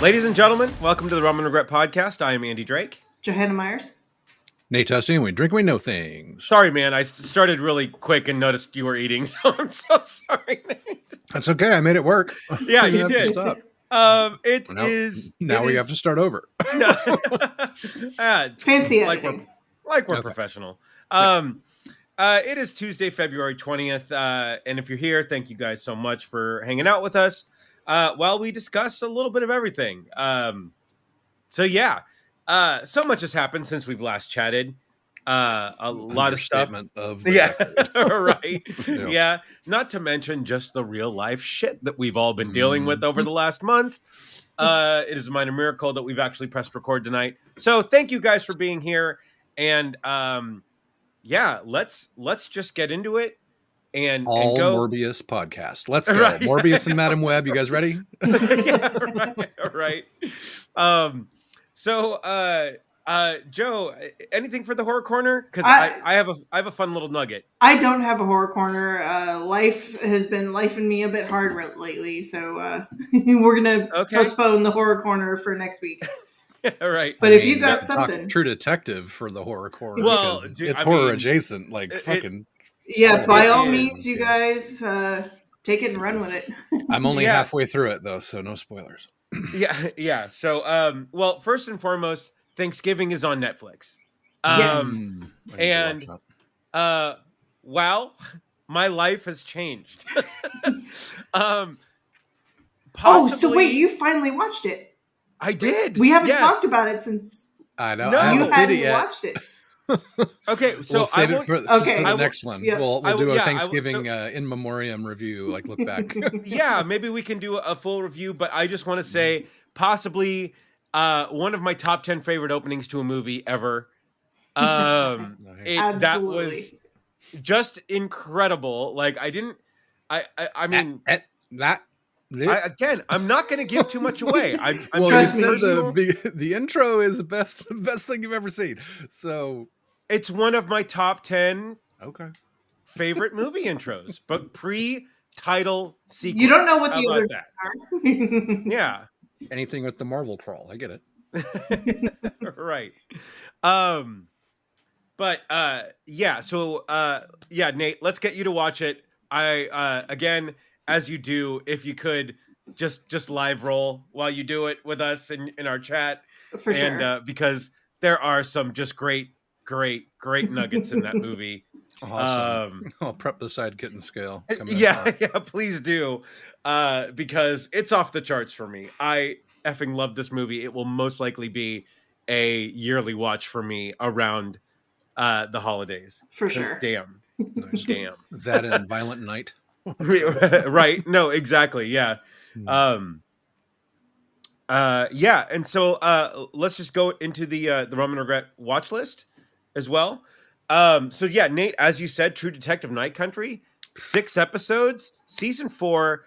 Ladies and gentlemen, welcome to the Rum and Regret podcast. I am Andy Drake. Johanna Myers. Nate Tussey, and we drink, we know things. Sorry, man. I started really quick and noticed you were eating, so I'm so sorry. Nate. That's okay. I made it work. Yeah, you have to did. Stop. Um, it Now- is- Now it we is- have to start over. Ah, Fancy like we're like we're Okay. professional. Um, uh, it is Tuesday, February twentieth, uh, and if you're here, thank you guys so much for hanging out with us uh, while we discuss a little bit of everything. Um, so yeah, uh, so much has happened since we've last chatted. Uh, a lot of stuff. Of Yeah, right. Yeah. Yeah. not to mention just the real life shit that we've all been dealing with Mhm. over the last month. Uh, it is a minor miracle that we've actually pressed record tonight. So thank you guys for being here, and um, yeah, let's let's just get into it and, All and go. Morbius podcast. Let's go. Right. Morbius and Madam Web. You guys ready? yeah, right, right. Um, so uh, uh, Joe, anything for the horror corner? Because I, I- I have a I have a fun little nugget. I don't have a horror corner. Uh, life has been lifing me a bit hard re- lately, so uh, we're gonna Okay. postpone the horror corner for next week. All right. But I if you got talk something- True Detective for the horror corner. Well, because dude, it's I horror mean, adjacent. Like it- it- fucking. Yeah, by all is. means, you guys uh, take it and run with it. I'm only Yeah. halfway through it though, so no spoilers. Yeah, yeah. So, um, well, first and foremost, Thanksgiving is on Netflix. Yes. Um, Mm, I need to and- uh, wow, my life has changed. um, Oh, so wait, you finally watched it? I did. We haven't Yes. talked about it since. I know. No. I you haven't seen hadn't it yet. watched it. Okay, so we'll I save it for, Okay. for I the will- next one. yeah. We'll we'll will- do a yeah, I will- Thanksgiving so- uh, in memoriam review, like look back. yeah, maybe we can do a full review, but I just want to say possibly uh, one of my top ten favorite openings to a movie ever. Um, Nice. it, that was just incredible. Like I didn't, I, I, I mean, eh, that. I, again, I'm not going to give too much away. I'm, I'm well, Trust you said the, the the intro is the best best thing you've ever seen. So it's one of my top ten okay, favorite movie intros, but pre-title sequence. You don't know what How the about other that? are. Yeah, anything with the Marvel crawl, I get it. right. Um, but uh, yeah. So uh, yeah, Nate, let's get you to watch it. I uh, again, as you do, if you could just just live roll while you do it with us in in our chat, For sure. and uh, because there are some just great, great, great nuggets in that movie. Awesome. Um, I'll prep the side kitten scale. yeah, hot. yeah, please do, uh, because it's off the charts for me. I effing love this movie. It will most likely be a yearly watch for me around uh, the holidays. For 'Cause sure. Damn, Nice. damn. That and Violent Night. right? No, exactly. Yeah. Hmm. Um. Uh. Yeah. And so, uh, let's just go into the uh, the Rum and Regret watch list as well. Um. So yeah, Nate, as you said, True Detective Night Country, six episodes, season four.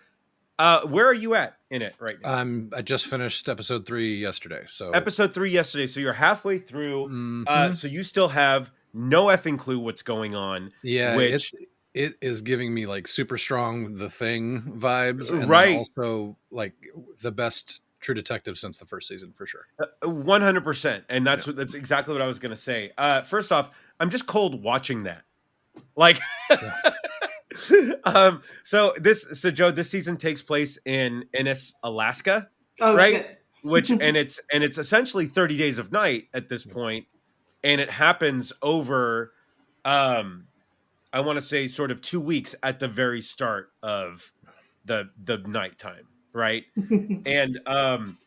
Uh, where are you at in it right now? Um, I just finished episode three yesterday. So Episode three yesterday, so you're halfway through. Mhm. Uh, so you still have no effing clue what's going on. yeah, which- it's giving me like super strong the thing vibes, and Right. Also, like the best True Detective since the first season for sure. One hundred percent, and that's what that's exactly what I was going to say. Uh, first off, I'm just cold watching that. Like, um, so this, so Joe, this season takes place in Ennis, Alaska, oh right? shit. which and it's and it's essentially 30 days of night at this point, and it happens over, um, I want to say sort of two weeks at the very start of the the nighttime, right? and um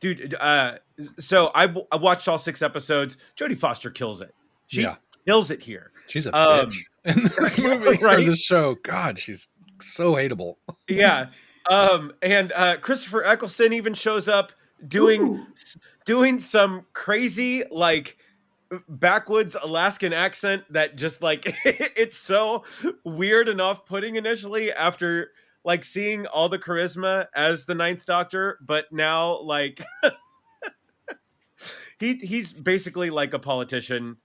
dude uh so I, w- I watched all six episodes jodie foster kills it she Yeah. kills it here She's a Um, bitch in this movie right? or this show. God, she's so hateable. yeah um and uh christopher eccleston even shows up doing Ooh. doing some crazy like backwoods alaskan accent that just like it's so weird and off-putting initially after like seeing all the charisma as the ninth doctor but now like he he's basically like a politician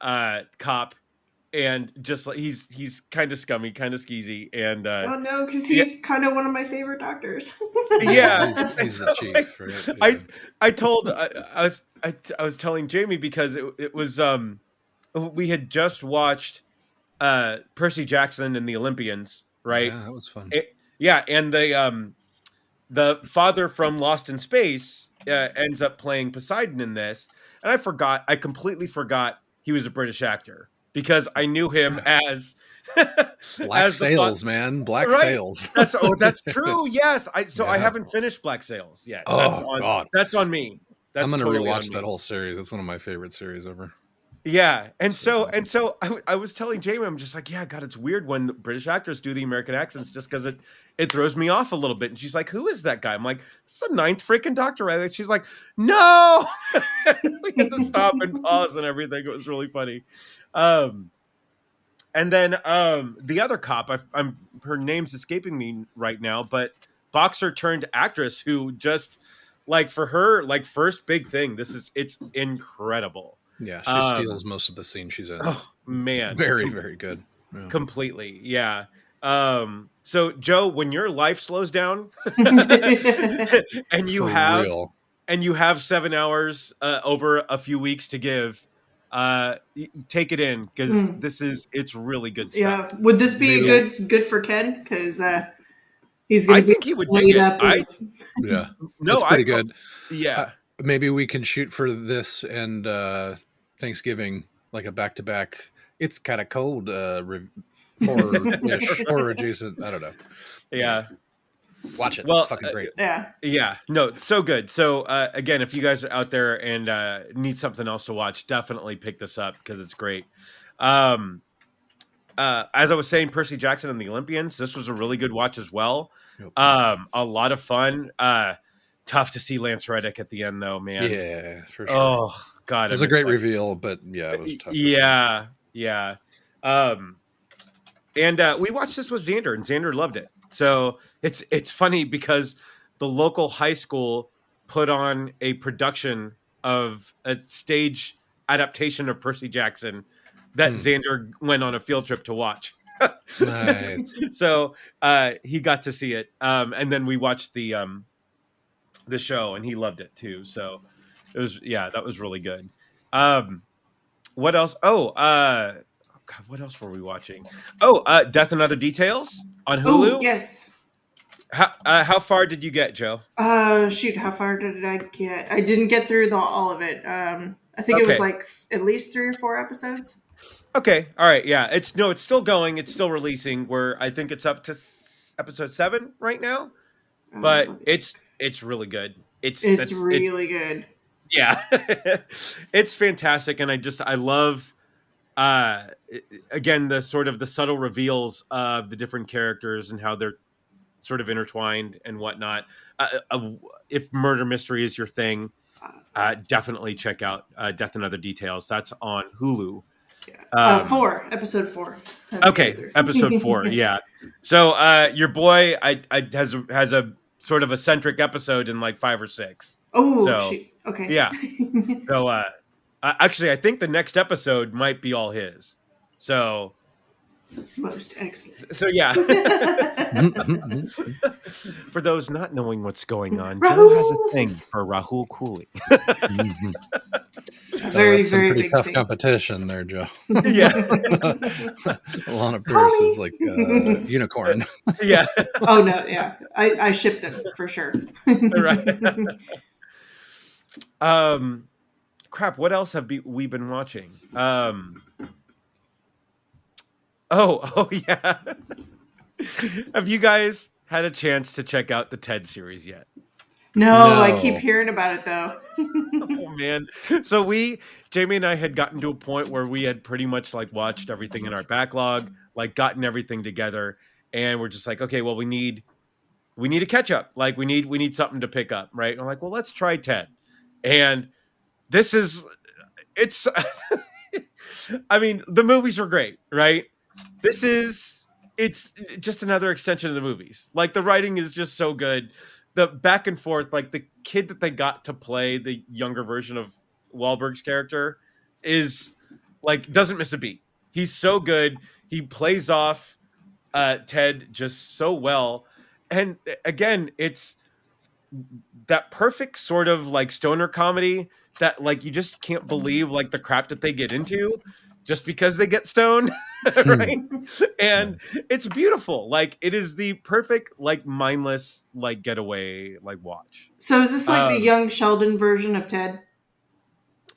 uh cop and just like he's he's kind of scummy, kind of skeezy, and uh, oh no, because Yeah. he's kind of one of my favorite doctors. Yeah. he's, he's the chief. Right? I- Yeah. I told I, I was I, I was telling Jamie because it, it was um we had just watched uh Percy Jackson and the Olympians, right? Yeah, that was fun. It- Yeah, and the um the father from Lost in Space uh, ends up playing Poseidon in this, and I forgot I completely forgot he was a British actor because I knew him as Black as sails, man. Black Right. sails. That's oh, that's true. Yes, I so I haven't finished Black Sails yet. Oh, that's on, God. that's on me. That's I'm gonna totally rewatch that whole series. It's one of my favorite series ever. Yeah, and so and so I was telling Jamie, I'm just like, yeah, God, it's weird when British actors do the American accents, just because it it throws me off a little bit. And she's like, who is that guy? I'm like, it's the ninth freaking Doctor. Right? She's like, no. we had to stop and pause and everything. It was really funny. Um, and then um, the other cop, I, I'm her name's escaping me right now, but boxer turned actress who just like for her like first big thing. This is it's incredible. Yeah, she Um, steals most of the scene she's in. Oh man, very, Com- very good. Yeah. completely. Yeah. Um. So Joe, when your life slows down and you For have real. and you have seven hours uh, over a few weeks to give, uh, take it in because Mm. this is it's really good stuff. yeah, would this be Maybe- good good for Ken? Because uh, he's gonna I be think he would dig laid it. up. I with- Yeah, no, it's pretty to- good. Yeah. Uh, Maybe we can shoot for this and uh Thanksgiving like a back to back. It's kind of cold. Uh, re- horror, horror adjacent. I don't know. yeah. Watch it. Well, it's fucking uh, great. yeah, Yeah, no, it's so good. So uh, again, if you guys are out there and uh, need something else to watch, definitely pick this up because it's great. Um, uh, as I was saying, Percy Jackson and the Olympians, this was a really good watch as well. Um, a lot of fun. Uh, tough to see Lance Reddick at the end, though, man. yeah, for sure. Oh God, it was a great that. reveal, but yeah, it was tough. to. Yeah, yeah. Um, and uh, we watched this with Xander, and Xander loved it. So it's it's funny because the local high school put on a production of a stage adaptation of Percy Jackson that Hmm. Xander went on a field trip to watch. Nice. so uh, he got to see it, um, and then we watched the um, the show, and he loved it too. So it was yeah, that was really good. Um, what else? Oh, uh, oh God, what else were we watching? Oh, uh, Death and Other Details on Hulu. Oh yes. How uh, how far did you get, Joe? Uh, shoot, how far did I get? I didn't get through the all of it. Um, I think it was Okay. like at least three or four episodes. Okay, all right, yeah, it's no, it's still going, it's still releasing. Where I think it's up to s- episode seven right now, Um, but it's it's really good. It's it's really good. yeah. It's fantastic and i just i love uh again the sort of the subtle reveals of the different characters and how they're sort of intertwined and whatnot. Uh, uh, if murder mystery is your thing uh definitely check out uh death and other details. That's on hulu. Uh, Um, four, episode four. Okay. Episode four. Yeah. So uh your boy i i has has a sort of eccentric episode in like five or six Oh, So, shoot. okay. yeah. So uh, uh actually I think the next episode might be all his. So Most excellent. so yeah, for those not knowing what's going on, Rahul. Joe has a thing for Rahul Kohli. Uh, Very, that's some pretty big tough thing. competition there, Joe. yeah. Lana Pierce is like uh, unicorn. Yeah. oh no, yeah, I, I shipped them for sure. Right. Um crap, what else have be, we been watching? Um Oh, oh yeah. have you guys had a chance to check out the TED series yet? No, I keep hearing about it though. oh man. So we jamie and i had gotten to a point where we had pretty much like watched everything in our backlog like gotten everything together and we're just like okay well we need we need a catch up like we need we need something to pick up right? And i'm like well let's try ted and this is it's i mean the movies were great right? This is it's just another extension of the movies. Like the writing is just so good the back and forth, like the kid that they got to play the younger version of Wahlberg's character is like doesn't miss a beat. he's so good. He plays off uh, Ted just so well, and again, it's that perfect sort of like stoner comedy that like you just can't believe like the crap that they get into just because they get stoned right? And it's beautiful. Like it is the perfect like mindless like getaway like watch. So is this like Um, the young Sheldon version of Ted?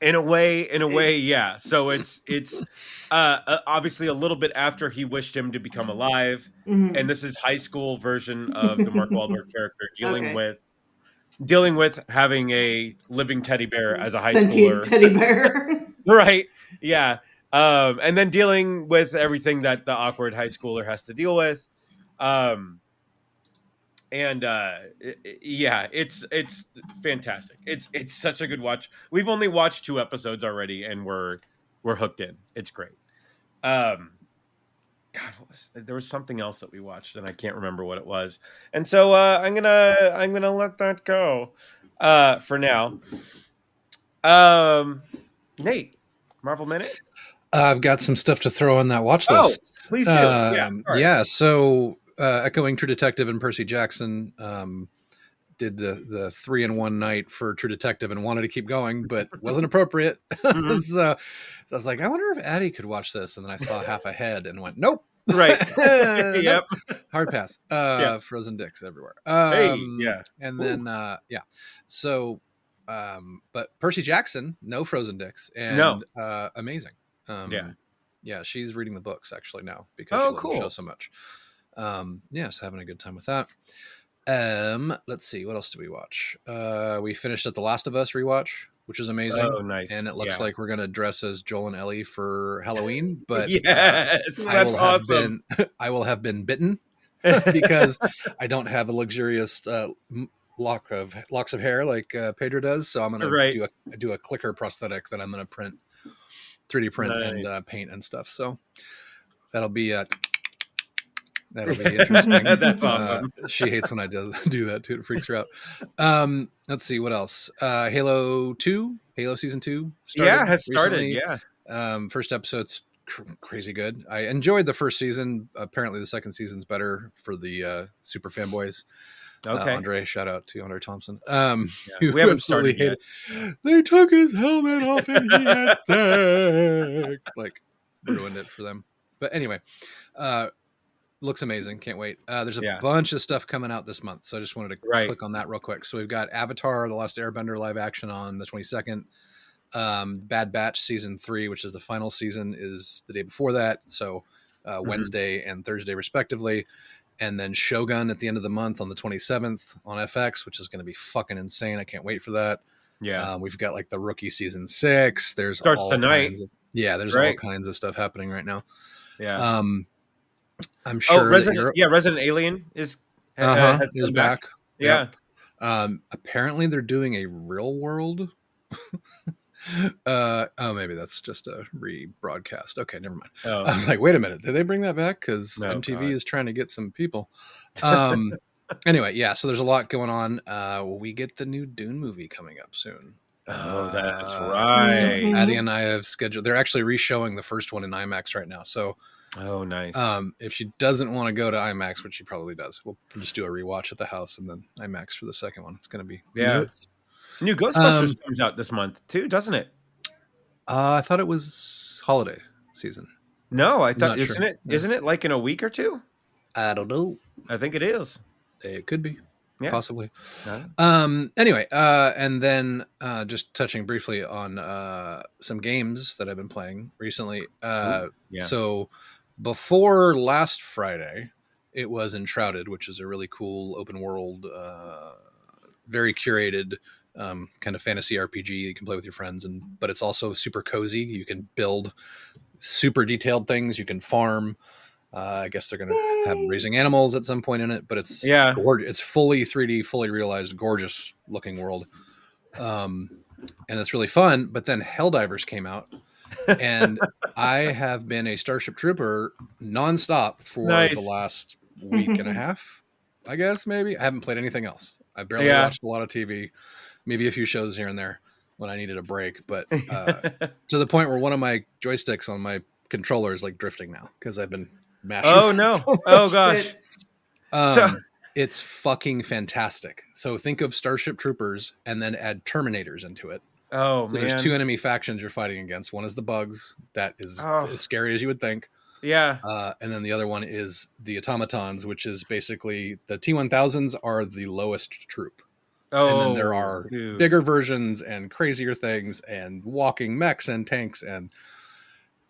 in a way in a way yeah. So it's it's uh uh, obviously a little bit after he wished him to become alive Mhm. and this is high school version of the mark Wahlberg character dealing Okay. with dealing with having a living teddy bear as a high Sentient schooler. teddy bear. right. Yeah um and then dealing with everything that the awkward high schooler has to deal with. Um and uh i- i- yeah it's it's fantastic. It's it's such a good watch. We've only watched two episodes already and we're we're hooked in. It's great. Um god was, there was something else that we watched and i can't remember what it was. And so uh i'm gonna i'm gonna let that go uh for now. Um nate marvel minute I've got some stuff to throw on that watch list. Oh, list. please do yeah, Um, yeah. So, uh, echoing True Detective and Percy Jackson, um, did the the three in one night for True Detective and wanted to keep going, but wasn't appropriate. Mhm. so, so I was like, I wonder if Addie could watch this, and then I saw half a head and went, Nope. right Nope. yep Hard pass. Uh, Yeah. Frozen dicks everywhere. Hey, Um, yeah. And Ooh. then, uh, yeah. So, um, but Percy Jackson, no frozen dicks, and No. uh, amazing. Um, Yeah. yeah, she's reading the books actually now because Oh, she loves the show so much. Um, yeah, so having a good time with that. Um, let's see, what else did we watch? Uh, we finished at The Last of Us rewatch, which is amazing. oh nice and it looks Yeah. like we're gonna dress as Joel and Ellie for Halloween, but uh, yes I that's will awesome have been I will have been bitten because I don't have a luxurious uh, lock of locks of hair like uh, Pedro does. So I'm gonna Right. do a do a clicker prosthetic that I'm gonna print, 3D print and uh, paint and stuff. So that'll be uh, that'll be interesting. That's Uh, awesome. she hates when I do do that too. It freaks her out. Um, let's see what else. Uh, Halo Two, Halo Season Two. yeah has started recently. yeah Um, first episode's cr- crazy good. I enjoyed the first season. Apparently, the second season's better for the uh, super fanboys. Uh, okay Andre, shout out to Andre Thompson. Um, Yeah. we haven't started yet They took his helmet off and he had sex. Like ruined it for them. But anyway, uh, looks amazing. Can't wait. Uh, there's a Yeah. bunch of stuff coming out this month, so I just wanted to Right. click on that real quick. So we've got Avatar: The Last Airbender live action on the 22nd. Um, Bad Batch season three, which is the final season, is the day before that. So uh, Mhm. Wednesday and Thursday, respectively. And then Shogun at the end of the month on the 27th on FX, which is going to be fucking insane. I can't wait for that. yeah Um, we've got like the rookie season six. There's Starts tonight. of- yeah, there's all kinds of stuff happening right now. yeah Um, I'm oh sure. that resident yeah resident alien is uh, uh-huh, has is come back, back. yeah Um, apparently they're doing a real world. uh, oh, maybe that's just a rebroadcast. Okay, never mind. I oh was like, wait a minute, did they bring that back? Because No, MTV God. is trying to get some people. Um, anyway, yeah. So there's a lot going on. Uh, we get the new Dune movie coming up soon. Oh, that's Uh, right. Mhm. Addie and I have scheduled. They're actually re-showing the first one in IMAX right now. So oh nice um, if she doesn't want to go to IMAX, which she probably does, we'll just do a rewatch at the house and then IMAX for the second one. It's going to be Yeah. nuts. New ghostbusters um, comes out this month too doesn't it Uh, I thought it was holiday season. no i thought isn't sure. it not it like in a week or two I don't know. i think it is It could be. Yeah. Possibly. Um. Anyway, uh, and then uh, just touching briefly on uh, some games that I've been playing recently. Uh, yeah So before last Friday, it was Enshrouded, which is a really cool open world, uh, very curated um, kind of fantasy RPG you can play with your friends, and but it's also super cozy. You can build super detailed things. You can farm. Uh, I guess they're going to have raising animals at some point in it, but it's yeah gorgeous. It's fully 3D, fully realized, gorgeous looking world. Um, and it's really fun. But then Helldivers came out, and I have been a Starship Trooper nonstop for Nice. the last week and a half, I guess, maybe. I haven't played anything else. I barely Yeah. watched a lot of TV, maybe a few shows here and there when I needed a break. But uh, to the point where one of my joysticks on my controller is like drifting now because I've been mashing. Oh no! so Oh gosh! Um, So- it's fucking fantastic. So think of Starship Troopers and then add Terminators into it. Oh So man! there's two enemy factions you're fighting against. One is the bugs, that is Oh. as scary as you would think. Yeah. Uh, and then the other one is the automatons, which is basically the T1000s are the lowest troop. Oh, and then there oh, are dude. bigger versions and crazier things and walking mechs and tanks and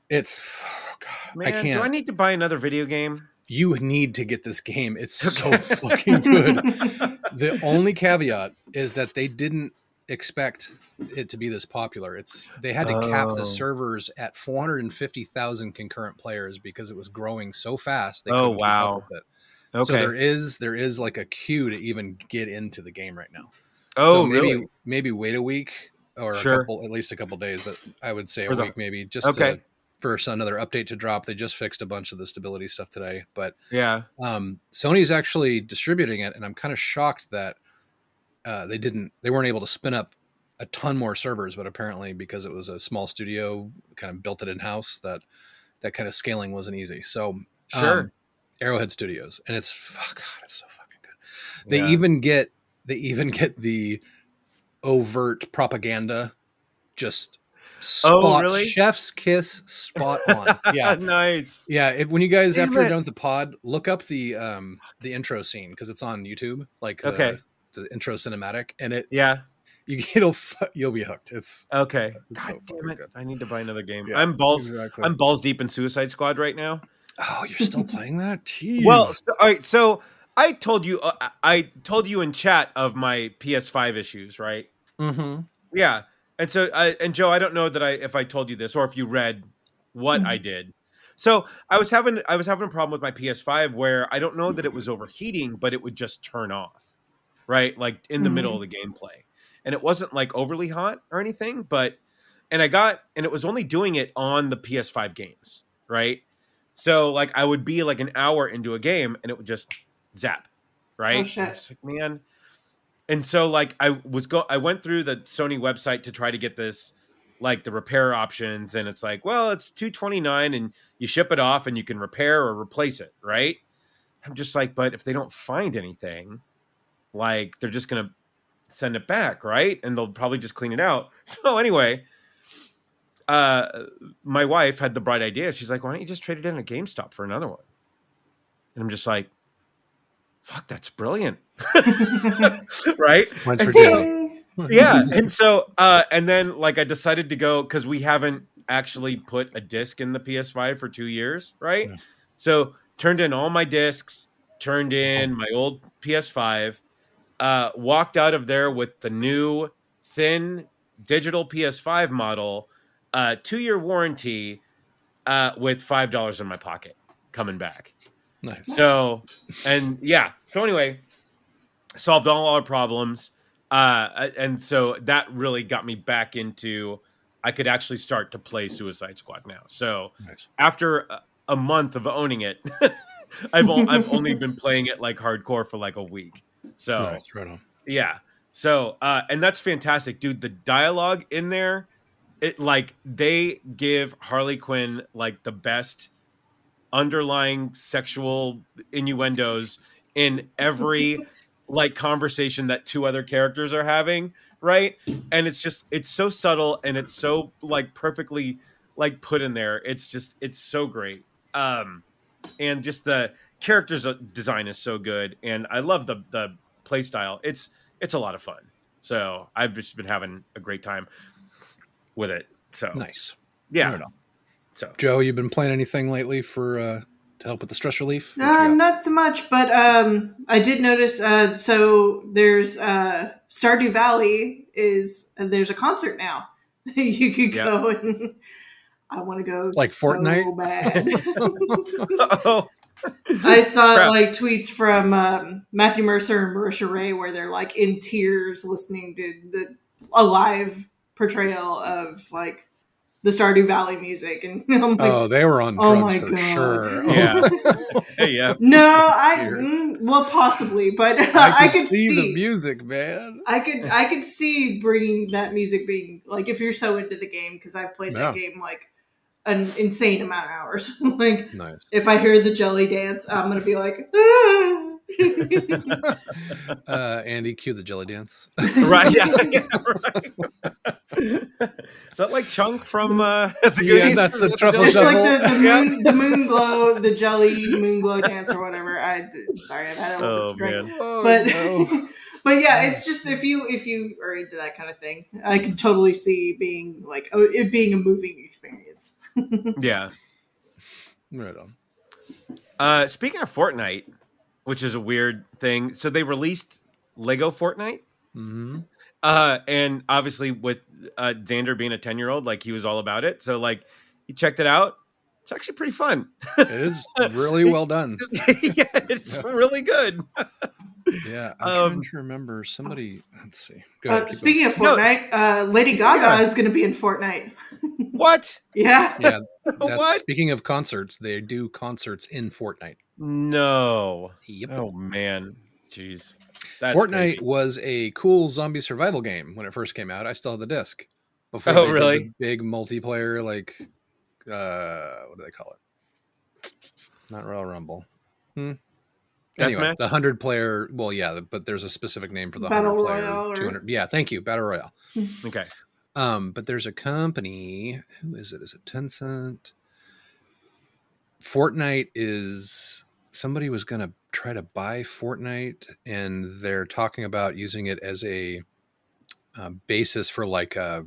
it's oh God, Man, I can't. Do I need to buy another video game? you need to get this game. It's so fucking good. the only caveat is that they didn't expect it to be this popular. It's they had to cap Oh. the servers at 450,000 concurrent players because it was growing so fast. They Oh, couldn't keep up wow. Okay. So there is there is like a queue to even get into the game right now. oh, so maybe really? maybe wait a week or Sure. a couple at least a couple days, but I would say a week maybe just Okay. to, for another update to drop. They just fixed a bunch of the stability stuff today, but Yeah. um, Sony's actually distributing it, and I'm kind of shocked that uh, they didn't they weren't able to spin up a ton more servers, but apparently because it was a small studio, kind of built it in house, that that kind of scaling wasn't easy. So Sure. um, Arrowhead Studios, and it's oh God, it's so fucking good. They Yeah. even get they even get the overt propaganda, just Oh, spot really? chef's kiss spot on. Yeah, nice. yeah, if, when you guys Damn after you're it. done with the pod, look up the um the intro scene because it's on YouTube, like the, Okay. the intro cinematic, and it Yeah. you it'll you'll be hooked. It's, Okay. it's God so damn it! good. I need to buy another game. Yeah, I'm balls. Exactly. I'm balls deep in Suicide Squad right now. Oh, you're still playing that? Jeez. Well, so, all right. So I told you, uh, I- told you in chat of my PS5 issues, right? mm-hmm. Yeah. And so, I, and Joe, I don't know that I if I told you this or if you read what I did. So I was having I was having a problem with my PS5 where I don't know that it was overheating, but it would just turn off, right? Like in the middle of the gameplay, and it wasn't like overly hot or anything, but and I got and it was only doing it on the PS5 games, right? So like I would be like an hour into a game and it would just zap, right? Oh, shit. Like, man. And so like I was go I went through the Sony website to try to get this like the repair options and it's like, well, it's 229 and you ship it off and you can repair or replace it, right? I'm just like, but if they don't find anything, like they're just going to send it back, right? And they'll probably just clean it out. So anyway, uh my wife had the bright idea. She's like, "Why don't you just trade it in at GameStop for another one?" And I'm just like, "Fuck, that's brilliant." right? And so- yeah and so uh and then like i decided to go because we haven't actually put a disc in the ps5 for two years right Yeah. so turned in all my discs turned in my old ps5 uh walked out of there with the new thin digital ps5 model uh two year warranty uh with five dollars in my pocket coming back Nice. so, and yeah. So anyway, solved all our problems. Uh, and so that really got me back into. I could actually start to play Suicide Squad now. So Nice. after a, a month of owning it, I've o- I've only been playing it like hardcore for like a week. So Nice. Right on. yeah. So, uh, and that's fantastic, dude. The dialogue in there, it like they give Harley Quinn like the best underlying sexual innuendos in every like conversation that two other characters are having, right? And it's just it's so subtle and it's so like perfectly like put in there. It's just it's so great. Um and just the characters design is so good and I love the the play style. It's it's a lot of fun. So, I've just been having a great time with it. So, Nice. yeah. Right on. So, Joe, you've been playing anything lately for uh to help with the stress relief? What Uh, not so much, but um, I did notice. Uh, so there's uh, Stardew Valley is uh, there's a concert now. That you could Yeah. go and I want to go Like so Fortnite? bad. oh, I saw Crap. like tweets from um, Matthew Mercer and Marisha Ray where they're like in tears listening to the a live portrayal of like the Stardew Valley music, and I'm like, oh, they were on oh drugs my for God. sure. Yeah. hey, yeah. no, I mm, well possibly, but I, I could, could see, see, the music, man. I could I could see bringing that music being like if you're so into the game because I've played that game like an insane amount of hours. like Nice. if I hear the jelly dance, I'm gonna be like, ah. Uh, Andy, cue the jelly dance. right? Yeah, yeah, right. Is that like Chunk from uh, the Yeah, that's the Is that truffle it's jelly- like the, the moon, the moon glow, the jelly moon glow dance or whatever. I sorry, I've had a little Oh drink. man. Oh, but no. but yeah, it's just if you if you are into that kind of thing, I can totally see being like oh, it being a moving experience. Yeah. Right on. Uh, speaking of Fortnite, which is a weird thing, so they released Lego Fortnite. hmm Uh, and obviously with uh, Xander being a 10 year old, like he was all about it. So like he checked it out. It's actually pretty fun. It is really well done. yeah, it's really good. Yeah, I'm Um, trying to remember somebody. Let's see. Go ahead, Uh, keep speaking of No, Fortnite, uh, Lady Gaga yeah. is going to be in Fortnite. What? Yeah, yeah. That's, What? Speaking of concerts, they do concerts in Fortnite. No. Yep. Oh man. Jeez. That's Fortnite crazy. was a cool zombie survival game when it first came out. I still have the disc. Before Oh, they did the really? big multiplayer, like uh, what do they call it? Not Royal Rumble. Hmm. Anyway, Deathmatch? the hundred player. Well, yeah, but there's a specific name for the hundred player. Royale or- Two hundred. Yeah, thank you, battle royale. Okay. Um, but there's a company. Who is it? Is it Tencent? Fortnite is somebody was going to try to buy Fortnite, and they're talking about using it as a uh, basis for like a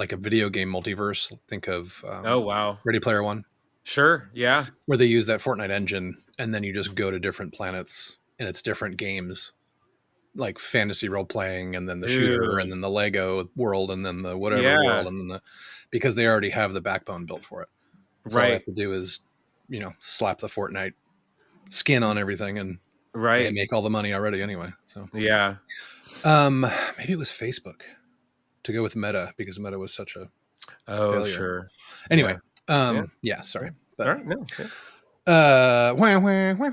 like a video game multiverse. Think of um, Oh wow. Ready Player One, Sure. Yeah. where they use that Fortnite engine, and then you just go to different planets, and it's different games. Like fantasy role playing, and then the shooter, and then the Lego world, and then the whatever Yeah. world, and then the because they already have the backbone built for it. So all they have to do is, you know, slap the Fortnite skin on everything, and right they Right. make all the money already anyway. So, Yeah. um, maybe it was Facebook to go with Meta because Meta was such a oh failure. sure. Anyway, yeah. um, yeah. yeah sorry. But, All right, no. Yeah. Uh, wah, wah, wah,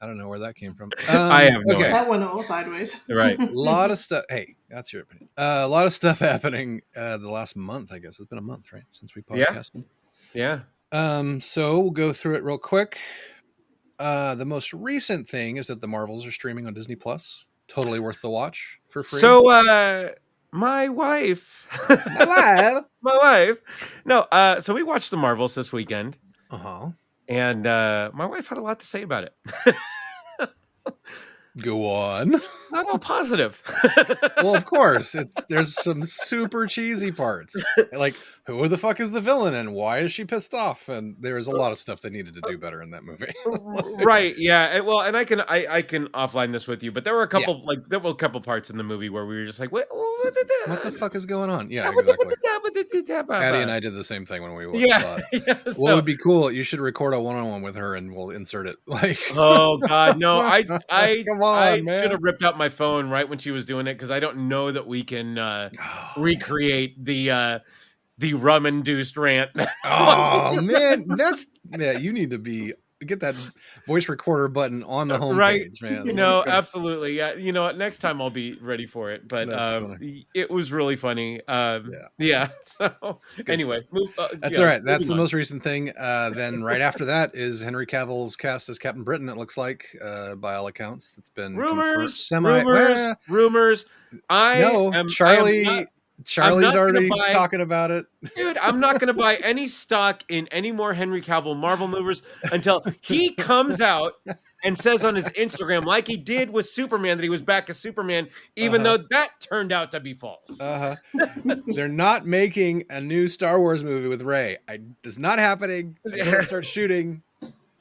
I don't know where that came from. Um, I am okay. That went all sideways. Right. A lot of stuff. Hey, that's your opinion. Uh, a lot of stuff happening uh, the last month, I guess. It's been a month, right? Since we podcasted. Yeah. yeah. Um, so we'll go through it real quick. Uh, the most recent thing is that the Marvels are streaming on Disney Plus. Totally worth the watch for free. So uh my wife Hello. my wife. No, uh so we watched the Marvels this weekend Uh huh. and uh my wife had a lot to say about it. Go on. Not all positive. well, of course, it's there's some super cheesy parts. Like, who the fuck is the villain, and why is she pissed off? And there's a lot of stuff they needed to do better in that movie. Oh, right yeah well and i can I, I can offline this with you but there were a couple like there were a couple parts in the movie where we were just like what, what, the, what the fuck is going on? Yeah, what exactly. Addie and I did the same thing when we wa- saw yeah, it. yeah What would be cool? You should record a one-on-one with her, and we'll insert it. Like, oh god no i i Come on, i man. should have ripped out my phone right when she was doing it because i don't know that we can uh recreate the uh the rum induced rant oh man, that's yeah. You need to be get that voice recorder button on the homepage, Right. man. you know absolutely yeah you know what next time i'll be ready for it but um it was really funny um Yeah. yeah so anyway move, uh, That's yeah, all right. That's the on. most recent thing. Uh, then right after that is Henry Cavill's cast as Captain Britain. It looks like, uh, by all accounts, it's been rumors Semi. rumors well, rumors i no, am, I am Charlie. not- Charlie's already buy- talking about it. dude i'm not gonna buy any stock in any more henry cavill marvel movies until he comes out and says on his instagram like he did with superman that he was back as superman even Uh-huh. though that turned out to be false Uh huh. They're not making a new Star Wars movie with Rey. I, it's not happening. They start shooting.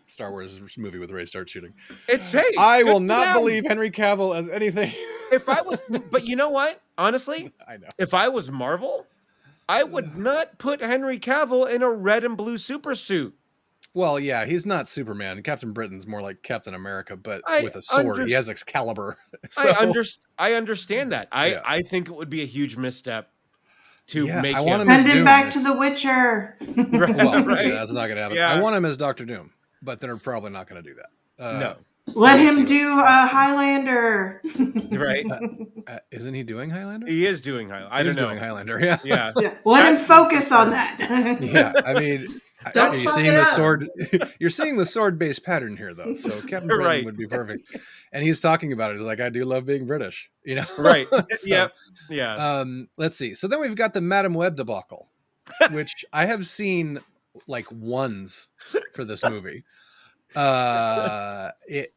Star Wars movie with Rey starts shooting. it's hey I will not believe Henry Cavill as anything. if i was but you know what honestly I know. if I was Marvel, I would not put Henry Cavill in a red and blue super suit. Well, yeah, he's not Superman. Captain Britain's more like Captain America, but I with a sword. He underst- has Excalibur. I So- under, I understand that. I Yeah. I think it would be a huge misstep to Yeah, make I want him as Send him Doom. back to The Witcher. Right, well, right. yeah, that's not going to happen. Yeah. I want him as Doctor Doom, but they're probably not going to do that. Uh, no, Let So- him so- do a Highlander. Right. Uh, isn't he doing Highlander? He is doing Highlander. I He's don't know. doing Highlander. Yeah. Yeah. yeah. Let him focus on that. yeah. I mean, I- Don't are you fuck seeing the up. sword? You're seeing the sword-based pattern here, though. So Captain Britain Right. would be perfect. And he's talking about it. He's like, I do love being British. You know. Right. So, Yep. Yeah. Um, let's see. So then we've got the Madam Web debacle, which I have seen like ones for this movie. Uh, it,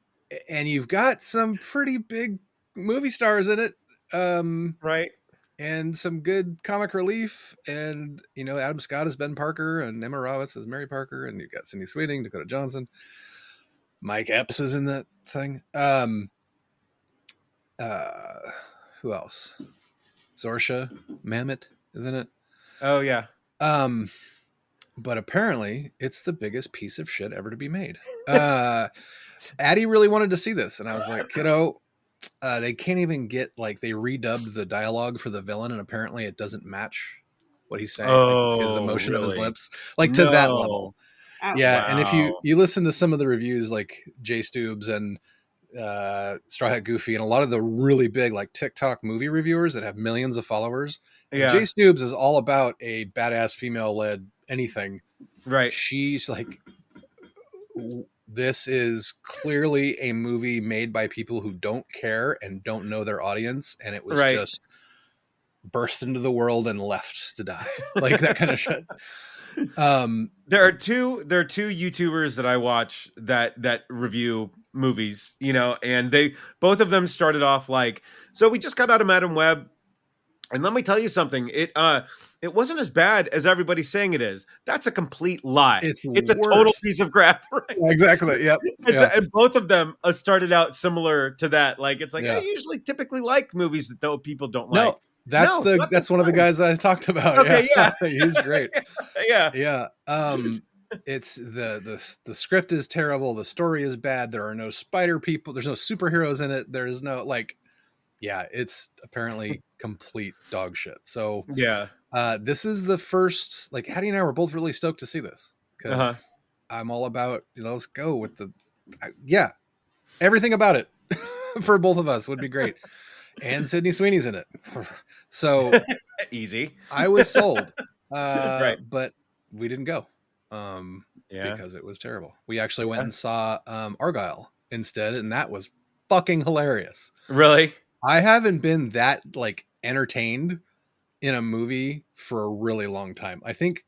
and you've got some pretty big movie stars in it. Um, right. and some good comic relief. And you know, Adam Scott as Ben Parker, and Emma Roberts as Mary Parker, and you've got Sydney Sweeney, Dakota Johnson, Mike Epps is in that thing. Um, uh, who else? Zosia Mamet isn't it. Oh yeah. Um, but apparently, it's the biggest piece of shit ever to be made. Uh, Addie really wanted to see this, and I was like, kiddo, uh, they can't even get like they redubbed the dialogue for the villain, and apparently it doesn't match what he's saying. like, his Oh, emotion of his lips, like to that level. Ouch. Yeah, and if you you listen to some of the reviews, like Jay Stubes and uh, Straw Hat Goofy, and a lot of the really big like TikTok movie reviewers that have millions of followers, Yeah. Jay Stubes is all about a badass female led anything. right. She's like, this is clearly a movie made by people who don't care and don't know their audience, and it was Right. just burst into the world and left to die, like that kind of shit. Um, there are two there are two youtubers that i watch that that review movies you know and they both of them started off like so we just got out of madam web and let me tell you something it uh it wasn't as bad as everybody's saying it is that's a complete lie It's it's a total piece of crap right? exactly. Yep. Yeah. and both of them uh, started out similar to that like it's like Yeah. i usually typically like movies that though people don't No, like that's No, the that's one of the guys I talked about. Yeah. Okay, yeah. he's great. yeah Yeah. Um it's the the the script is terrible, the story is bad, there are no spider people, there's no superheroes in it, there's no like yeah, it's apparently complete dog shit. So yeah uh this is the first like Hattie and I were both really stoked to see this because Uh-huh. I'm all about, you know, let's go with the I, yeah, everything about it for both of us would be great. And Sydney Sweeney's in it. So easy I was sold. Uh, Right. But we didn't go um, yeah because it was terrible. We actually went Yeah. and saw um, Argylle instead, and that was fucking hilarious. really I haven't been that like entertained in a movie for a really long time. I think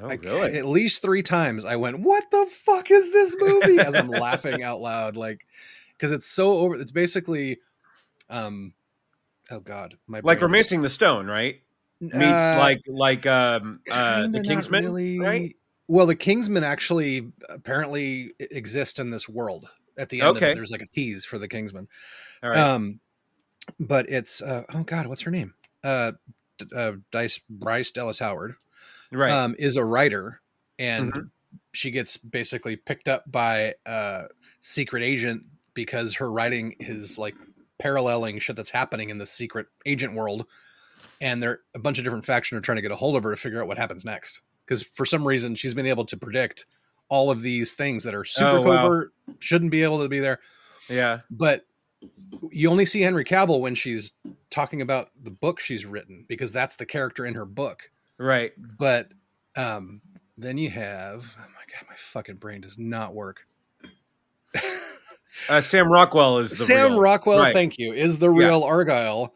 oh I- really at least three times I went, "What the fuck is this movie?" as I'm laughing out loud, like because it's so over. It's basically, um, oh god, my like romancing the stone right meets Uh, like like um uh the kingsman really. right Well, the Kingsmen actually apparently exist in this world. At the end of Okay. it, there's like a tease for the Kingsmen. all right Um, but it's uh, oh god, what's her name? Uh, uh Dice Bryce Dallas Howard right um, is a writer, and Mhm. she gets basically picked up by a secret agent because her writing is like paralleling shit that's happening in the secret agent world. And there are a bunch of different factions are trying to get a hold of her to figure out what happens next. Because for some reason she's been able to predict all of these things that are super Oh, wow. covert shouldn't be able to be there. Yeah. But you only see henry cavill when she's talking about the book she's written because that's the character in her book. Right. But um then you have oh my god my fucking brain does not work uh sam rockwell is the sam real- rockwell right. thank you is the Yeah. real argylle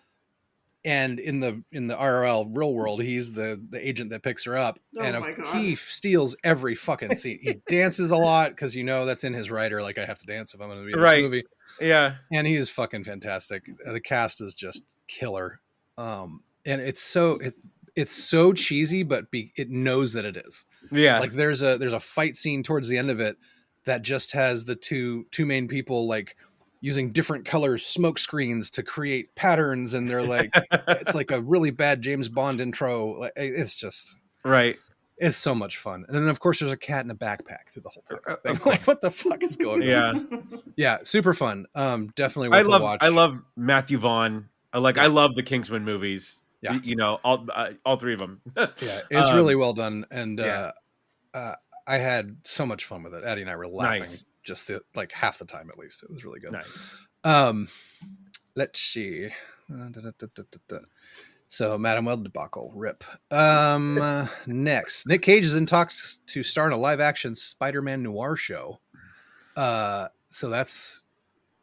and in the in the rl real world he's the the agent that picks her up Oh and my God. he steals every fucking scene he dances a lot because you know that's in his writer like i have to dance if i'm gonna be in Right. this movie yeah and he is fucking fantastic. The cast is just killer. Um, and it's so it it's so cheesy, but be, it knows that it is. yeah Like there's a there's a fight scene towards the end of it that just has the two two main people like using different color smoke screens to create patterns, and they're like it's like a really bad James Bond intro. It's just right it's so much fun. And then of course there's a cat in a backpack through the whole Uh, time. of Like, what the fuck is going on? yeah Yeah, super fun. Um, definitely worth i a love watch. i love matthew vaughn i like i love the kingsman movies Yeah. You know all uh, all three of them Yeah, it's Um, really well done, and yeah. uh, uh, I had so much fun with it. Addie and I were laughing Nice. just the, like half the time at least. It was really good. Nice. Um, let's see. Uh, da, da, da. So, Madam Web debacle, rip. Um, uh, next, Nick Cage is in talks to star in a live-action Spider-Man noir show. Uh, so that's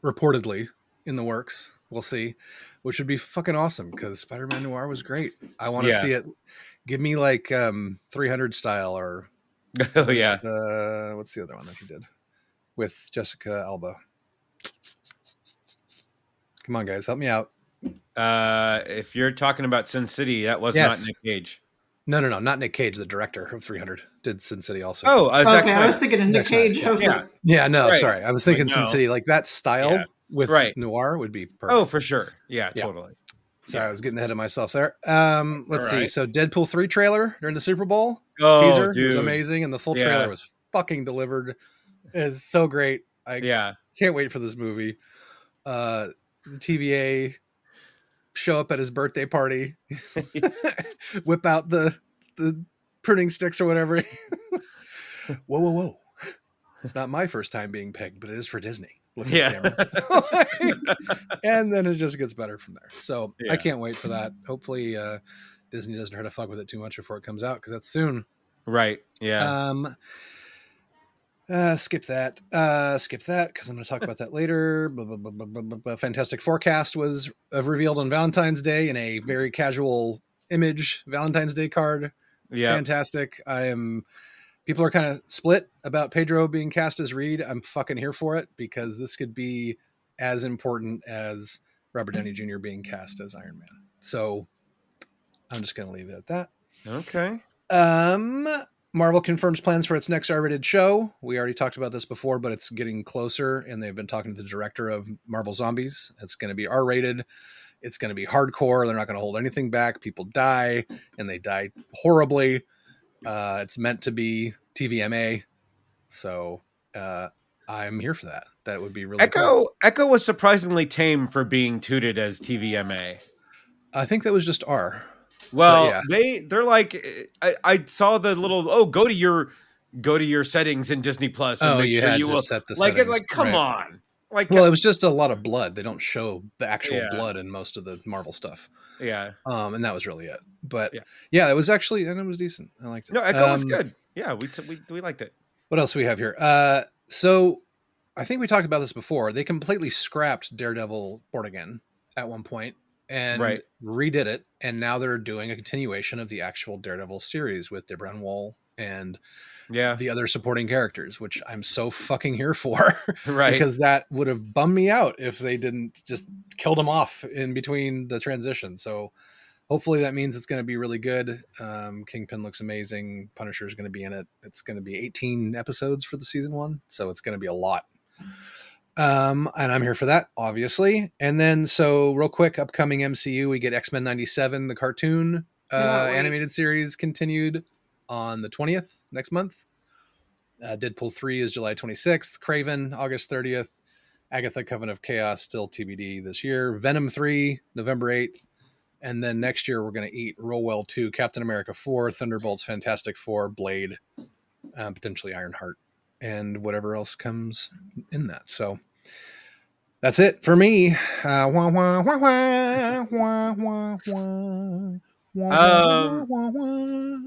reportedly in the works. We'll see, which would be fucking awesome because Spider-Man noir was great. I want to Yeah. see it. Give me like um 300 style or oh yeah. uh, what's the other one that he did with Jessica Alba? Come on, guys, help me out. Uh, if you're talking about Sin City, that was Yes. not Nick Cage. No, no, no, not Nick Cage, the director of 300, did Sin City also. Oh, uh, Zack okay, I was thinking of Nick Zack Cage. I yeah. yeah, no, Right. sorry, I was thinking Like, Sin no. City, like that style Yeah. with Right. noir would be perfect. Oh, for sure. Yeah, Yeah. totally. Sorry, I was getting ahead of myself there. Um, let's All see. So, Deadpool 3 trailer during the Super Bowl Oh, teaser dude. was amazing, and the full Yeah. trailer was fucking delivered. It's so great. I Yeah. can't wait for this movie. Uh, the TVA show up at his birthday party, whip out the the pruning sticks or whatever. whoa, whoa, whoa! It's not my first time being pegged, but it is for Disney. Looks at the camera. and then it just gets better from there. So Yeah. I can't wait for that. Hopefully, uh, Disney doesn't try to fuck with it too much before it comes out because that's soon. right. Yeah. Um, uh, skip that. Uh, skip that because I'm going to talk about that later. Blah, blah, blah, blah, blah, blah, blah. Fantastic Four cast was uh, revealed on Valentine's Day in a very casual image Valentine's Day card. yeah. Fantastic. I am. People are kind of split about Pedro being cast as Reed. I'm fucking here for it because this could be as important as Robert Downey Jr. being cast as Iron Man. So I'm just going to leave it at that. Okay. Um, Marvel confirms plans for its next R-rated show. We already talked about this before, but it's getting closer, and they've been talking to the director of Marvel Zombies. It's going to be R-rated. It's going to be hardcore. They're not going to hold anything back. People die, and they die horribly. Uh, it's meant to be TVMA, so uh, I'm here for that. That would be really Echo cool. Echo was surprisingly tame for being tooted as TVMA. I think that was just R. Well, yeah. they they're like I, I saw the little oh go to your go to your settings in Disney Plus and Oh, make you sure had you to will set the like settings, like come right. on like Well, it was just a lot of blood. They don't show the actual Yeah. blood in most of the Marvel stuff. yeah um, and that was really it. But Yeah. yeah, it was actually and it was decent. I liked it. no Echo was Um, good yeah we we we liked it What else do we have here? Uh, so I think we talked about this before. They completely scrapped Daredevil Born Again at one point and Right. redid it, and now they're doing a continuation of the actual Daredevil series with Deborah Woll and yeah the other supporting characters, which I'm so fucking here for. right because that would have bummed me out if they didn't just killed him off in between the transition. So hopefully that means it's going to be really good. Um, Kingpin looks amazing. Punisher is going to be in it. It's going to be 18 episodes for the season one, so it's going to be a lot. Um, and I'm here for that, obviously. And then, so real quick, upcoming MCU, we get X Men '97, the cartoon uh, wait. animated series, continued on the 20th next month. Uh, Deadpool 3 is July 26th. Kraven, August 30th. Agatha Coven of Chaos, still TBD this year. Venom 3, November 8th. And then next year, we're going to eat Rollwell 2, Captain America 4, Thunderbolts, Fantastic Four, Blade, um, potentially Ironheart, and whatever else comes in that. So that's it for me. Uh, wah, wah, wah, wah, wah, wah, wah. Wah, wah, wah, wah.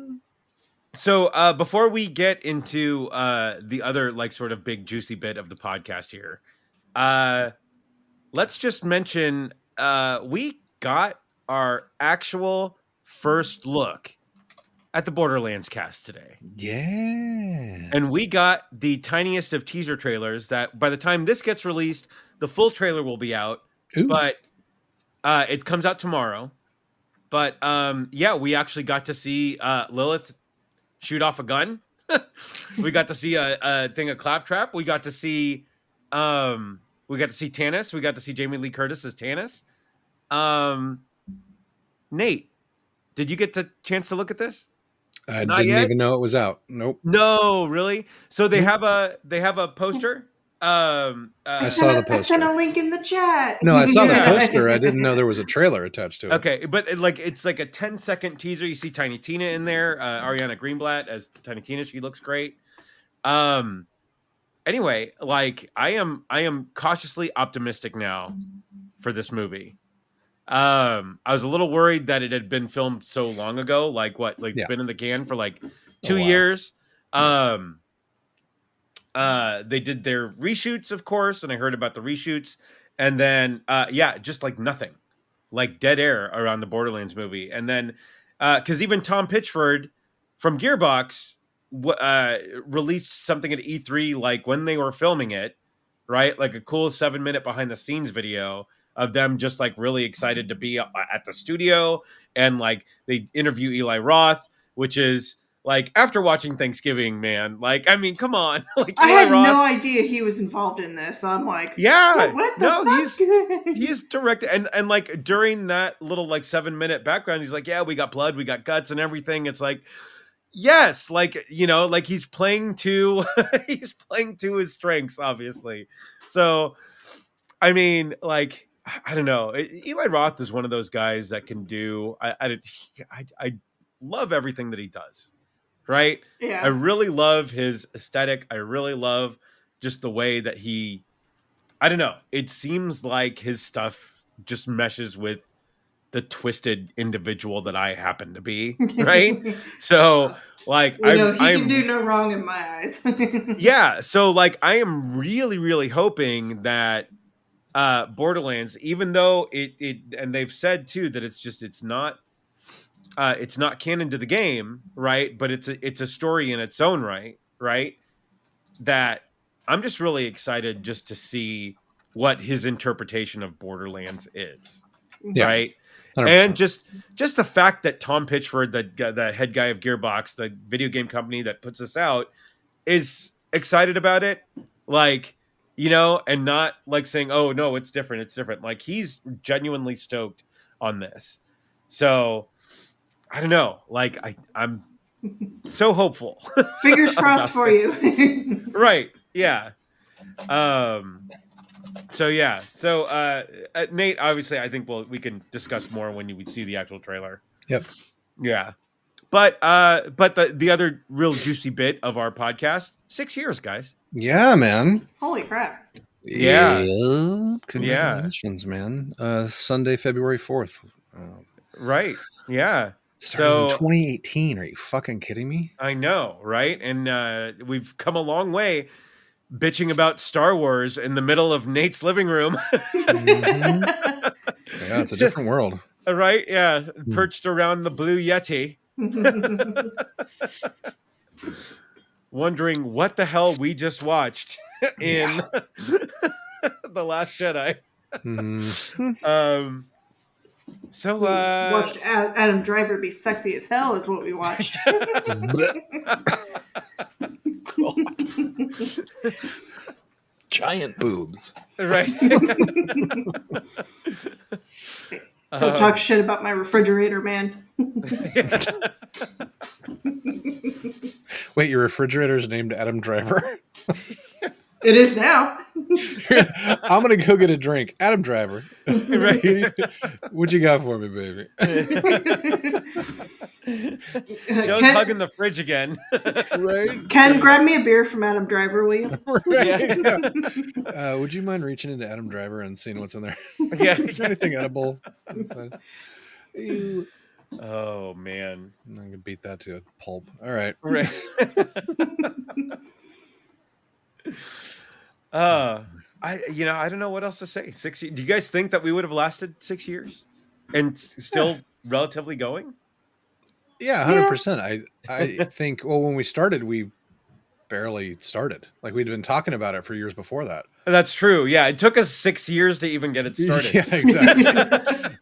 So uh, before we get into uh, the other like sort of big juicy bit of the podcast here, uh, let's just mention uh, we got our actual first look at the Borderlands cast today, Yeah. and we got the tiniest of teaser trailers. That by the time this gets released, the full trailer will be out. Ooh. But uh, it comes out tomorrow. But um, yeah, we actually got to see uh, Lilith shoot off a gun. we got to see a, a thing of claptrap. We got to see um, we got to see Tannis. We got to see Jamie Lee Curtis as Tannis. Um, Nate, did you get the chance to look at this? I Not didn't yet? even know it was out. Nope. No, really. So they have a they have a poster. Um, uh, I saw the poster. I sent a link in the chat. No, I saw Yeah. the poster. I didn't know there was a trailer attached to it. Okay, but it, like it's like a 10 second teaser. You see Tiny Tina in there, uh, Ariana Greenblatt as Tiny Tina. She looks great. Um, anyway, like I am I am cautiously optimistic now for this movie. Um, I was a little worried that it had been filmed so long ago, like what, like Yeah. it's been in the can for like two while. years. Um, uh, they did their reshoots, of course, and I heard about the reshoots, and then uh, yeah, just like nothing, like dead air around the Borderlands movie, and then uh because even Tom Pitchford from Gearbox uh, released something at E3 like when they were filming it, right? Like a cool seven minute behind the scenes video of them just like really excited to be at the studio and like they interview Eli Roth, which is like after watching Thanksgiving, man. Like I mean, come on, like I had Roth. no idea he was involved in this. I'm like, yeah, what, no, fuck? he's he's directed and and like during that little like seven minute background he's like yeah we got blood we got guts and everything it's like yes like you know like he's playing to he's playing to his strengths obviously so i mean like i I don't know eli roth is one of those guys that can do i i, I, I love everything that he does right Yeah. I really love his aesthetic. I really love just the way that he I don't know. It seems like his stuff just meshes with the twisted individual that I happen to be, right? so like you know, I'm can do no wrong in my eyes. yeah so like i am really really hoping that uh borderlands even though it it and they've said too that it's just it's not uh it's not canon to the game right but it's a it's a story in its own right right that i'm just really excited just to see what his interpretation of borderlands is Yeah. right 100%. and just just the fact that Tom Pitchford, the the head guy of Gearbox, the video game company that puts this out, is excited about it, like you know, and not like saying, "Oh no, it's different, it's different." Like he's genuinely stoked on this. So I don't know, like I I'm so hopeful. Fingers crossed for you. right? Yeah. Um. So yeah. So uh, uh, Nate, obviously, I think we'll we can discuss more when you see the actual trailer. Yep. Yeah. But uh, but the the other real juicy bit of our podcast, six years, guys. Yeah, man. Holy crap. Yeah. Yeah. Congratulations, man. Uh, Sunday, February 4th. Uh, Right. Yeah. So- 2018. Are you fucking kidding me? I know, right? And uh, we've come a long way bitching about Star Wars in the middle of Nate's living room. Mhm. Yeah, it's a different world. right? Yeah. Perched around the blue Yeti. wondering what the hell we just watched in the last jedi Mhm. um so uh watched Adam Driver be sexy as hell is what we watched. Giant boobs. right Don't Um, talk shit about my refrigerator, man. Wait, your refrigerator is named Adam Driver? It is now. I'm gonna go get a drink. Adam Driver. Right. what you got for me, baby? joe's Ken, hugging the fridge again right? Ken, grab me a beer from Adam Driver, will you? right. yeah. Uh, would you mind reaching into Adam Driver and seeing what's in there? yeah Is there anything edible inside? Oh man I'm gonna beat that to a pulp. All right. right uh i you know i don't know what else to say. Six do you guys think that we would have lasted six years and still relatively going? Yeah, hundred percent. I I think well when we started we barely started. Like we'd been talking about it for years before that. That's true. Yeah, it took us six years to even get it started. Yeah, exactly.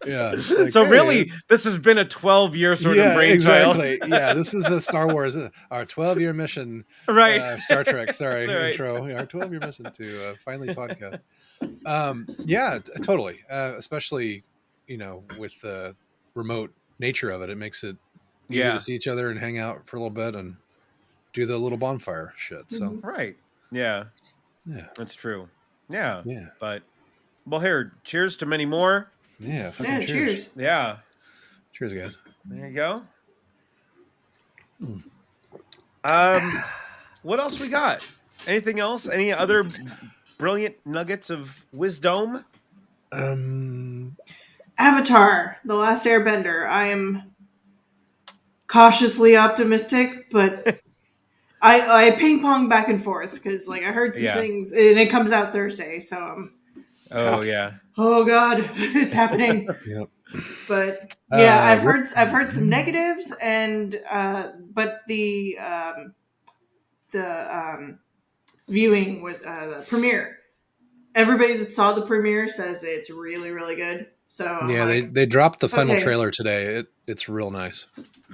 yeah. like, so hey, really, this has been a twelve-year sort yeah, of brainchild, exactly. Yeah, this is a Star Wars, uh, our 12 year mission, right? uh, Star Trek. Sorry, right. intro. Yeah, our 12 year mission to uh, finally podcast. Um, yeah, t- totally. Uh, especially, you know, with the remote nature of it, it makes it easy Yeah. to see each other and hang out for a little bit and do the little bonfire shit. So, Mhm. right. Yeah, yeah, that's true. Yeah, yeah, but well, here, cheers to many more. yeah. Yeah, cheers. cheers. Yeah, Cheers, guys. there you go. Um, what else we got? Anything else? Any other brilliant nuggets of wisdom? Um, Avatar: The Last Airbender. I am cautiously optimistic, but I I ping pong back and forth because like I heard some Yeah. things, and it comes out Thursday, so I'm Oh yeah. oh god, it's happening. Yep. But yeah, Uh, I've what- heard I've heard some negatives, and uh, but the um, the um, viewing with uh, the premiere, everybody that saw the premiere says it's really really good. So yeah, they, like, they dropped the final Okay. trailer today. It it's real nice.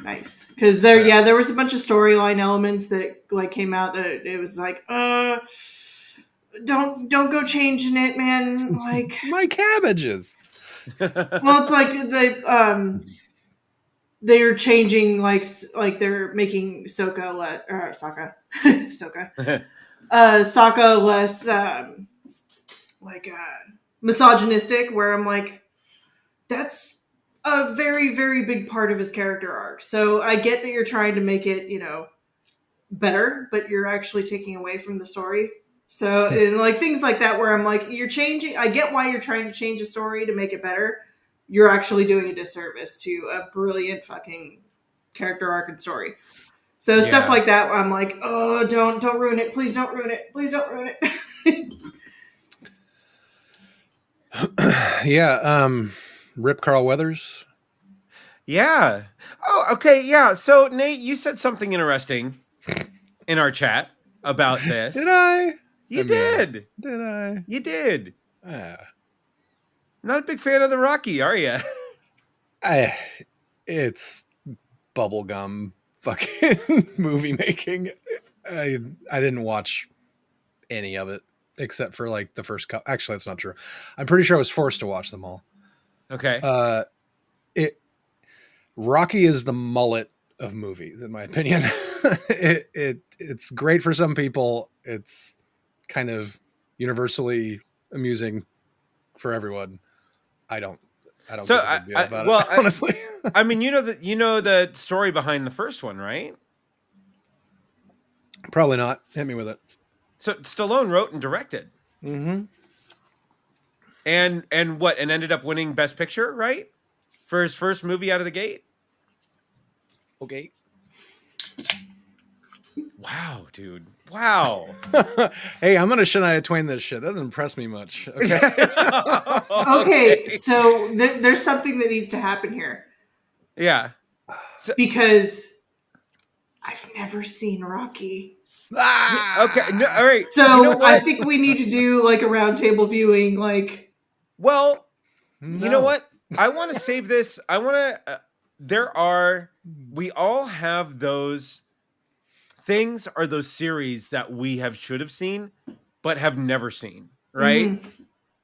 nice because there yeah there was a bunch of storyline elements that like came out that it was like uh don't don't go changing it man like My cabbages. well it's like they um they're changing like like they're making Soka le- or Sokka Soka uh Sokka less um like uh misogynistic where I'm like that's a very very big part of his character arc so I get that you're trying to make it you know better but you're actually taking away from the story so and like things like that where I'm like you're changing I get why you're trying to change a story to make it better you're actually doing a disservice to a brilliant fucking character arc and story. So stuff like that, I'm like, oh, don't don't ruin it, please don't ruin it, please don't ruin it. yeah. Um, Rip Carl Weathers. Yeah. Oh, okay. Yeah. So, Nate, you said something interesting in our chat about this. Did I? You I mean- did. Did I? You did. Ah. Not a big fan of the Rocky, are you? I, it's bubblegum fucking movie making. I I didn't watch any of it except for like the first couple. Actually, that's not true. I'm pretty sure I was forced to watch them all. Okay. Uh, it Rocky is the mullet of movies, in my opinion. it it it's great for some people. It's kind of universally amusing for everyone. I don't. I don't. So, I- I- about well, it, I- honestly. I mean, you know the you know the story behind the first one, right? Probably not. Hit me with it. So Stallone wrote and directed, Mm-hmm. And and what, and ended up winning Best Picture, right, for his first movie out of the gate. Okay. Wow, dude. Wow. hey, I'm gonna Shania Twain this shit. That doesn't impress me much. Okay. okay, so there, there's something that needs to happen here Yeah. because I've never seen Rocky. Ah! Okay. No, all right. So you know I think we need to do like a roundtable viewing, like Well, you know what? I want to save this. I want to. Uh, there are. We all have those things or those series that we have should have seen, but have never seen. Right. mhm.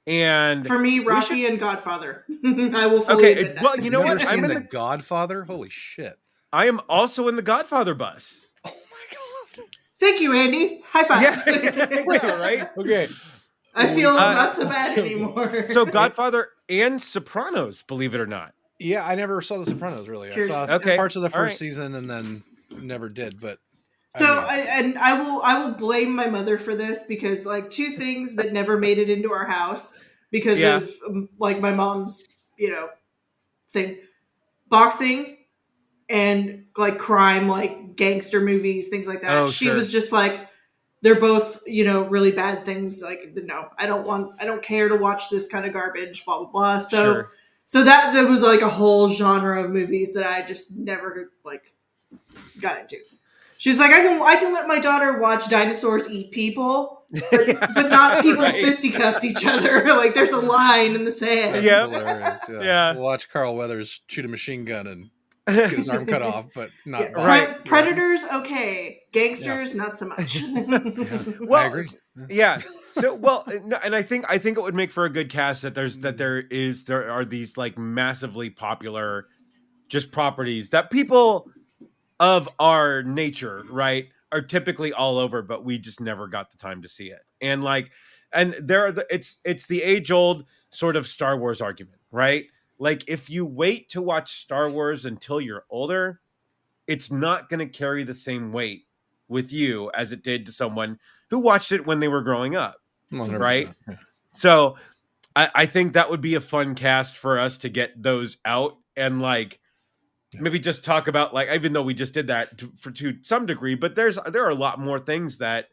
And for me, we Rocky and Godfather. I will fully Okay, admit it- that. well, you know Never what? I'm seen in the the- Godfather. Holy shit! I am also in the Godfather bus. Oh my god! Thank you, Andy. High five. Yeah. right. Okay. I feel Uh, not so bad anymore. So Godfather and Sopranos, believe it or not. Yeah, I never saw The Sopranos. Really, Cheers. I saw Okay, parts of the first right. season and then never did. But So I I, and I will I will blame my mother for this because like two things that never made it into our house because Yeah. of um, like my mom's you know thing boxing and like crime like gangster movies things like that Oh, she sure. was just like they're both you know really bad things like no i don't want i don't care to watch this kind of garbage blah blah blah so sure. so that there was like a whole genre of movies that I just never like got into. She's like, I can I can let my daughter watch dinosaurs eat people, but, but not people Right. fisticuffs each other. like there's a line in the sand. that's Yeah. hilarious. Yeah. Yeah. Watch Carl Weathers shoot a machine gun and get his arm cut off, but not Yeah. Right. Pre- predators, okay. Gangsters, not so much. Well, I agree. yeah so well and i think i think it would make for a good cast that there's that mm-hmm. there is there are these like massively popular just properties that people of our nature right are typically all over but we just never got the time to see it and like and there are the it's it's the age old sort of star wars argument right like if you wait to watch star wars until you're older it's not going to carry the same weight with you as it did to someone who watched it when they were growing up. 100%. Right? So I, I think that would be a fun cast for us to get those out and like maybe just talk about like even though we just did that to, for to some degree, but there's there are a lot more things that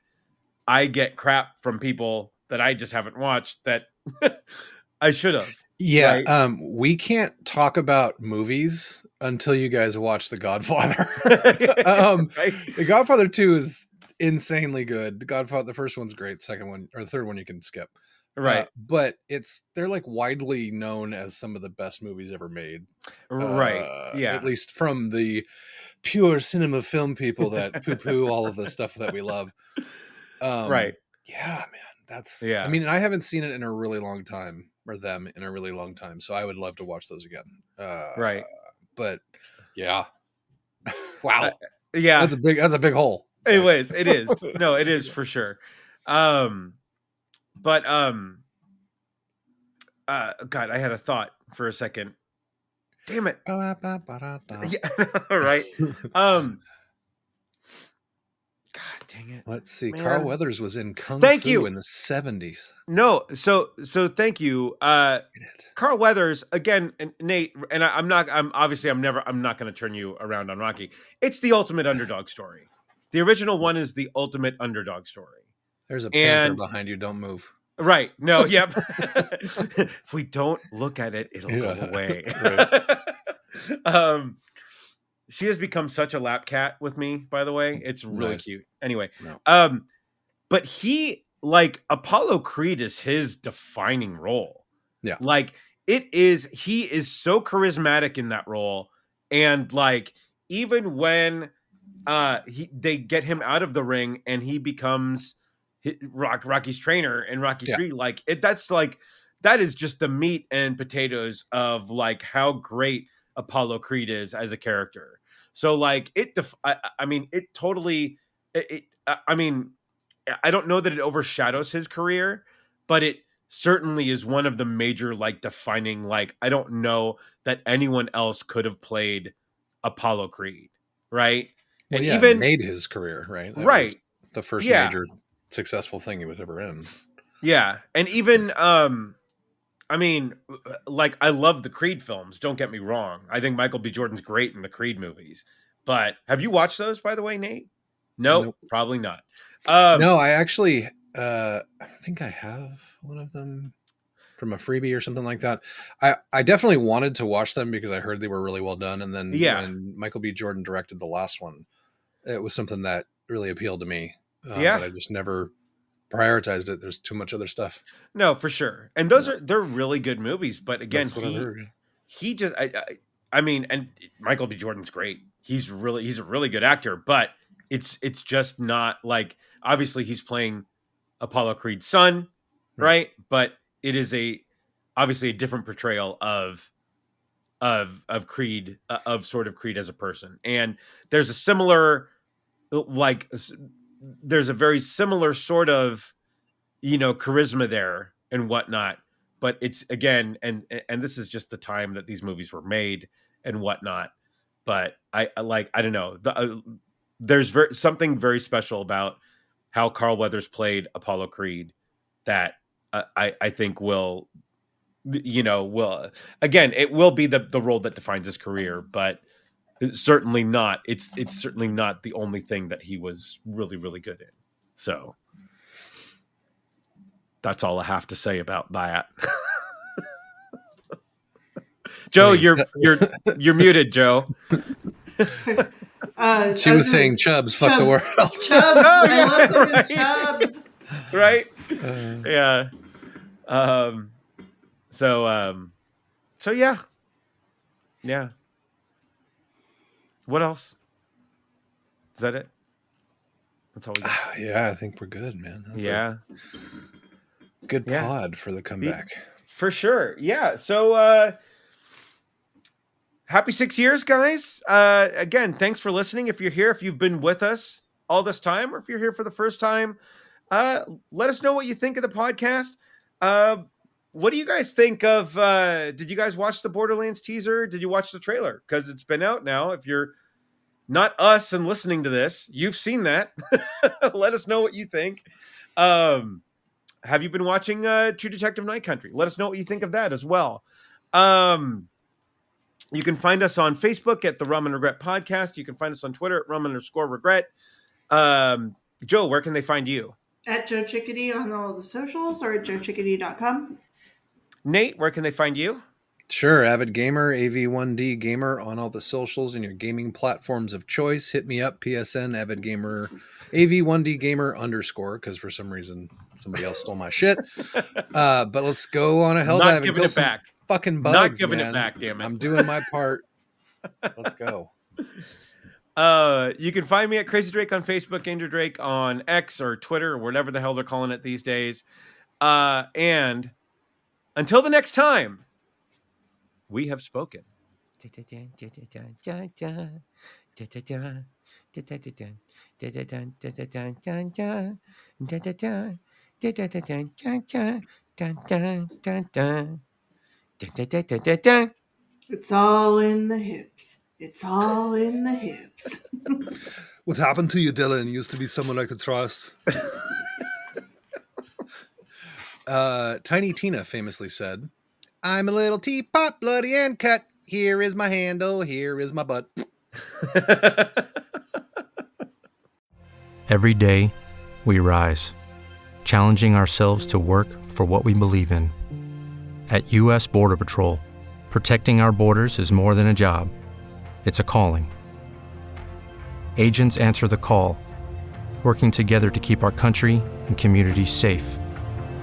I get crap from people that I just haven't watched that I should have. Yeah, Right. um, we can't talk about movies until you guys watch The Godfather. um, Right? The Godfather Two is insanely good. The Godfather, the first one's great. Second one or the third one you can skip. Uh, Right. but it's they're like widely known as some of the best movies ever made. right. Uh, Yeah. At least from the pure cinema film people that poo poo all of the stuff that we love. Um, right. Yeah, man. That's Yeah. I mean, I haven't seen it in a really long time, or them in a really long time. So I would love to watch those again. Uh, Right. But yeah. wow. Yeah. That's a big that's a big hole. Anyways, it is. No, it is for sure. Um but um uh god, I had a thought for a second. Damn it. Yeah, right. Um God dang it. Let's see. Man. Carl Weathers was in Kung Thank Fu you. in the 70s. No, so so thank you. Uh Carl Weathers again, and Nate, and I, I'm not. I'm obviously I'm never. I'm not going to turn you around on Rocky. It's the ultimate underdog story. The original one is the ultimate underdog story. There's a panther And- behind you. Don't move. Right. No, yep. if we don't look at it, it'll go away. right. um she has become such a lap cat with me, by the way. It's really Nice. cute. Anyway. No. Um, but he like Apollo Creed is his defining role. Yeah. Like it is he is so charismatic in that role. And like even when uh he they get him out of the ring and he becomes Rock Rocky's trainer in Rocky Yeah. 3 like it that's like that is just the meat and potatoes of like how great Apollo Creed is as a character. So like it def- I, I- mean it totally it, it I- I mean I don't know that it overshadows his career, but it certainly is one of the major like defining like I don't know that anyone else could have played Apollo Creed, right? Well, And yeah, even made his career, right? That right, the first Yeah. major successful thing he was ever in. Yeah, and even um I mean like I love the Creed films, don't get me wrong. I think Michael B Jordan's great in the Creed movies. But have you watched those by the way, Nate? No, Nope. probably not. Um no, I actually uh I think I have one of them from a freebie or something like that. I I definitely wanted to watch them because I heard they were really well done and then Yeah. when Michael B Jordan directed the last one, it was something that really appealed to me. Uh, Yeah. but I just never prioritized it. There's too much other stuff. No, for sure. And those are they're really good movies, but again, That's what I've he, he just I, I I mean, and Michael B Jordan's great. He's really he's a really good actor, but it's it's just not like obviously he's playing Apollo Creed's son, Right. right? But it is a obviously a different portrayal of of of Creed uh, of sort of Creed as a person. And there's a similar like there's a very similar sort of you know charisma there and whatnot but it's again and and this is just the time that these movies were made and whatnot but i, like i don't know the, uh, there's ver- something very special about how carl weathers played apollo creed that uh, i i think will you know will again it will be the the role that defines his career but it's certainly not it's it's certainly not the only thing that he was really really good in. So that's all i have to say about that. Joe you're you're you're muted joe. Uh, She I was gonna- saying Chubbs, fuck the world. Chubbs. Oh, I yeah, love him right. Chubbs. right? Uh, yeah. Um so um so yeah. Yeah what else? Is that it? That's all we got. Yeah, I think we're good, man. That's yeah. Good Yeah. pod for the comeback. for sure. Yeah. So uh happy six years guys. Uh again thanks for listening. If you're here if you've been with us all this time or if you're here for the first time uh let us know what you think of the podcast. Uh what do you guys think of uh did you guys watch the borderlands teaser did you watch the trailer because it's been out now if you're not us and listening to this. You've seen that. Let us know what you think. Um, have you been watching uh, True Detective Night Country? Let us know what you think of that as well. Um, you can find us on Facebook at the Rum and Regret Podcast. You can find us on Twitter at Rum underscore Regret. Um, Joe, where can they find you? At Joe Chickadee on all the socials or at joechickadee.com. Nate, where can they find you? Sure, Avid Gamer, AV1D Gamer on all the socials and your gaming platforms of choice. Hit me up, PSN, Avid Gamer, AV1D Gamer underscore, because for some reason somebody else stole my shit. Uh, but let's go on a hell dive and giving it back. fucking bugs. Not giving man. it back, damn it. I'm doing my part. Let's go. Uh, you can find me at Crazy Drake on Facebook, Andrew Drake on X or Twitter or whatever the hell they're calling it these days. Uh, and until the next time, we have spoken. It's all in the hips. It's all in the hips. What happened to you, Dillon? You used to be someone I could trust. uh, Tiny Tina famously said, I'm a little teapot, bloody and cut. Here is my handle. Here is my butt. Every day, we rise, challenging ourselves to work for what we believe in. At U.S. Border Patrol, protecting our borders is more than a job, it's a calling. Agents answer the call, working together to keep our country and communities safe.